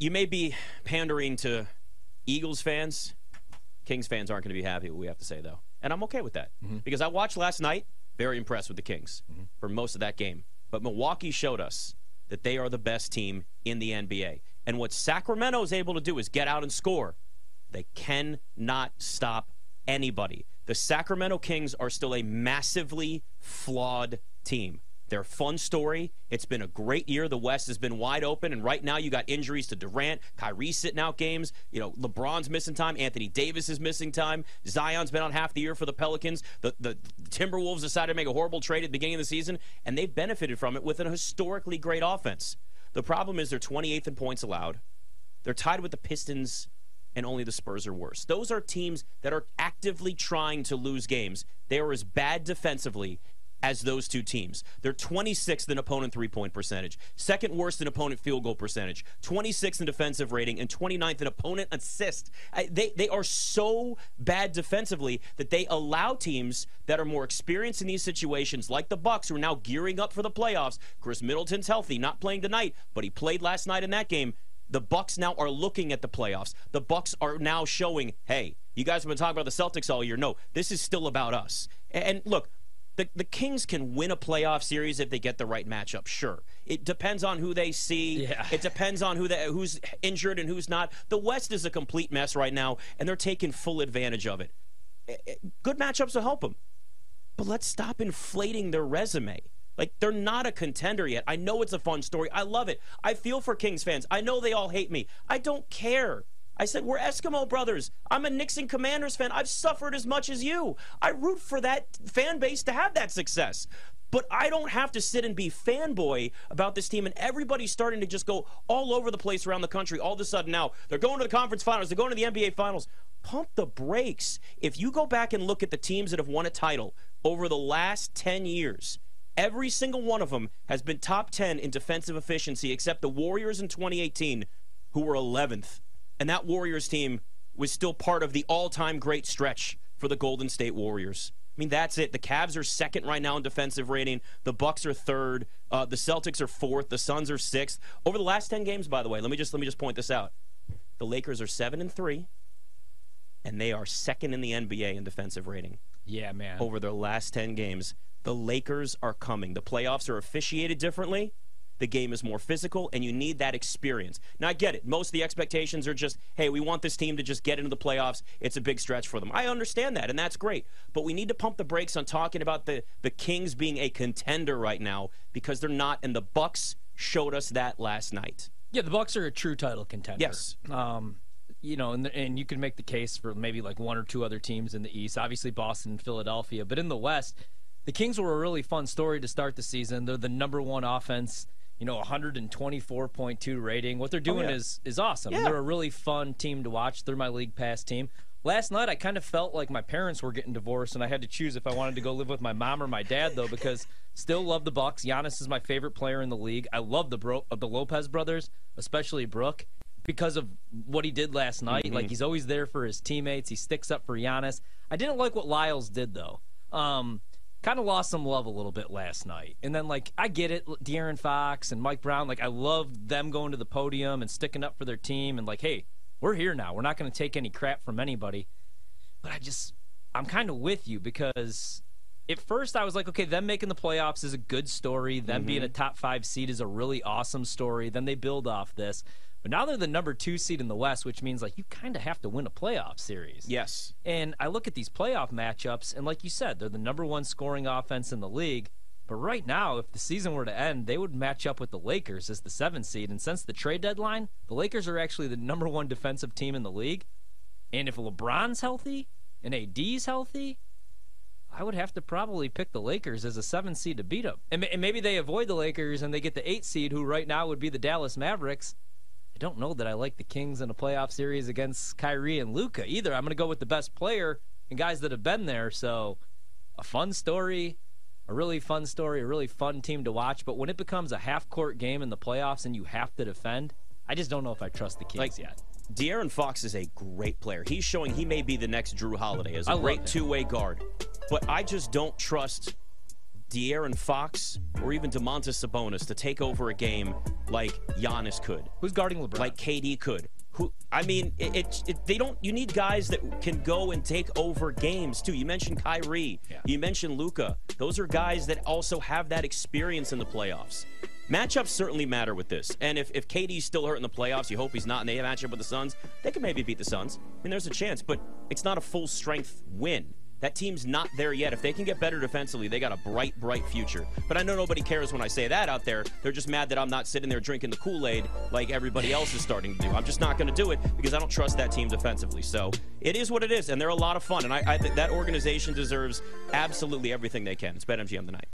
you may be pandering to Eagles fans. Kings fans aren't going to be happy. We have to say though, and I'm okay with that Mm-hmm. because I watched last night. Very impressed with the Kings for most of that game. But Milwaukee showed us that they are the best team in the NBA. And what Sacramento is able to do is get out and score. They cannot stop anybody. The Sacramento Kings are still a massively flawed team. They're a fun story. It's been a great year. The West has been wide open, and right now you got injuries to Durant, Kyrie sitting out games. You know, LeBron's missing time. Anthony Davis is missing time. Zion's been out half the year for the Pelicans. The the Timberwolves decided to make a horrible trade at the beginning of the season, and they've benefited from it with an historically great offense. The problem is they're 28th in points allowed. They're tied with the Pistons, and only the Spurs are worse. Those are teams that are actively trying to lose games. They are as bad defensively as those two teams. They're 26th in opponent three point percentage, second worst in opponent field goal percentage, 26th in defensive rating, and 29th in opponent assist. They, they are so bad defensively that they allow teams that are more experienced in these situations, like the Bucks, who are now gearing up for the playoffs. Khris Middleton's healthy, not playing tonight, but he played last night in that game. The Bucks now are looking at the playoffs. The Bucks are now showing, hey, you guys have been talking about the Celtics all year. No, this is still about us. And look, the, the Kings can win a playoff series if they get the right matchup. Sure, it depends on who they see. Yeah. It depends on who they, who's injured and who's not. The West is a complete mess right now, and they're taking full advantage of it. Eh, eh, Good matchups will help them, but let's stop inflating their resume. Like they're not a contender yet. I know it's a fun story. I love it. I feel for Kings fans. I know they all hate me. I don't care. I said we're Eskimo brothers. I'm a Nixon Commanders fan. I've suffered as much as you. I root for that fan base to have that success. But I don't have to sit and be fanboy about this team, and everybody's starting to just go all over the place around the country. All of a sudden now they're going to the conference finals, they're going to the NBA finals. Pump the brakes. If you go back and look at the teams that have won a title over the last 10 years, Every single one of them has been top 10 in defensive efficiency, except the Warriors in 2018, who were 11th. And that Warriors team was still part of the all time great stretch for the Golden State Warriors. I mean, that's it. The Cavs are second right now in defensive rating. The Bucks are third. Uh, the Celtics are fourth. The Suns are sixth. Over the last 10 games, by the way, let me just let me just point this out. The Lakers are seven and three, and they are second in the NBA in defensive rating Yeah, man. over their last 10 games. The Lakers are coming. The playoffs are officiated differently. The game is more physical, and you need that experience. Now, I get it. Most of the expectations are just, hey, we want this team to just get into the playoffs. It's a big stretch for them. I understand that, and that's great. But we need to pump the brakes on talking about the, the Kings being a contender right now because they're not, and the Bucks showed us that last night. Yeah, the Bucks are a true title contender. Yes. Um, you know, and, and you can make the case for maybe like one or two other teams in the East. Obviously, Boston and Philadelphia, but in the West, the Kings were a really fun story to start the season. They're the number one offense. You know, 124.2 rating. What they're doing yeah. is is awesome. Yeah. They're a really fun team to watch. They're my league pass team. Last night, I kind of felt like my parents were getting divorced, and I had to choose if I wanted to go live with my mom or my dad, though, because still love the Bucks. Giannis is my favorite player in the league. I love the bro- the Lopez brothers, especially Brooke, because of what he did last night. Like he's always there for his teammates. He sticks up for Giannis. I didn't like what Lyles did though. Um, kind of lost some love a little bit last night. And then like I get it, De'Aaron Fox and Mike Brown. Like I love them going to the podium and sticking up for their team and like, hey, we're here now. We're not going to take any crap from anybody. But I just, I'm kind of with you because at first I was like, okay, them making the playoffs is a good story. Them being mm-hmm. a top five seed is a really awesome story. Then they build off this. But now they're the number two seed in the West, which means like you kind of have to win a playoff series. Yes. And I look at these playoff matchups, and like you said, they're the number one scoring offense in the league. But right now, if the season were to end, they would match up with the Lakers as the seventh seed. And since the trade deadline, the Lakers are actually the number one defensive team in the league. And if LeBron's healthy and AD's healthy, I would have to probably pick the Lakers as a seven seed to beat them. And, and maybe they avoid the Lakers and they get the eight seed, who right now would be the Dallas Mavericks. I don't know that I like the Kings in a playoff series against Kyrie and Luka either. I'm going to go with the best player and guys that have been there. So, a fun story, a really fun story, a really fun team to watch. But when it becomes a half court game in the playoffs and you have to defend, I just don't know if I trust the Kings Like- yet. De'Aaron Fox is a great player. He's showing he may be the next Jrue Holiday as a I great two-way guard. But I just don't trust De'Aaron Fox or even Domantas Sabonis to take over a game like Giannis could, Who's guarding LeBron? like KD could. Who I mean, it, it, it- they don't. You need guys that can go and take over games too. You mentioned Kyrie. Yeah. You mentioned Luka. Those are guys that also have that experience in the playoffs. Matchups certainly matter with this. And if, if KD's still hurt in the playoffs, you hope he's not in the matchup with the Suns, they can maybe beat the Suns. I mean, there's a chance, but it's not a full strength win. That team's not there yet. If they can get better defensively, they got a bright, bright future. But I know nobody cares when I say that out there. They're just mad that I'm not sitting there drinking the Kool Aid like everybody else is starting to do. I'm just not going to do it because I don't trust that team defensively. So it is what it is, and they're a lot of fun. And I, I that organization deserves absolutely everything they can. It's BetMGM tonight.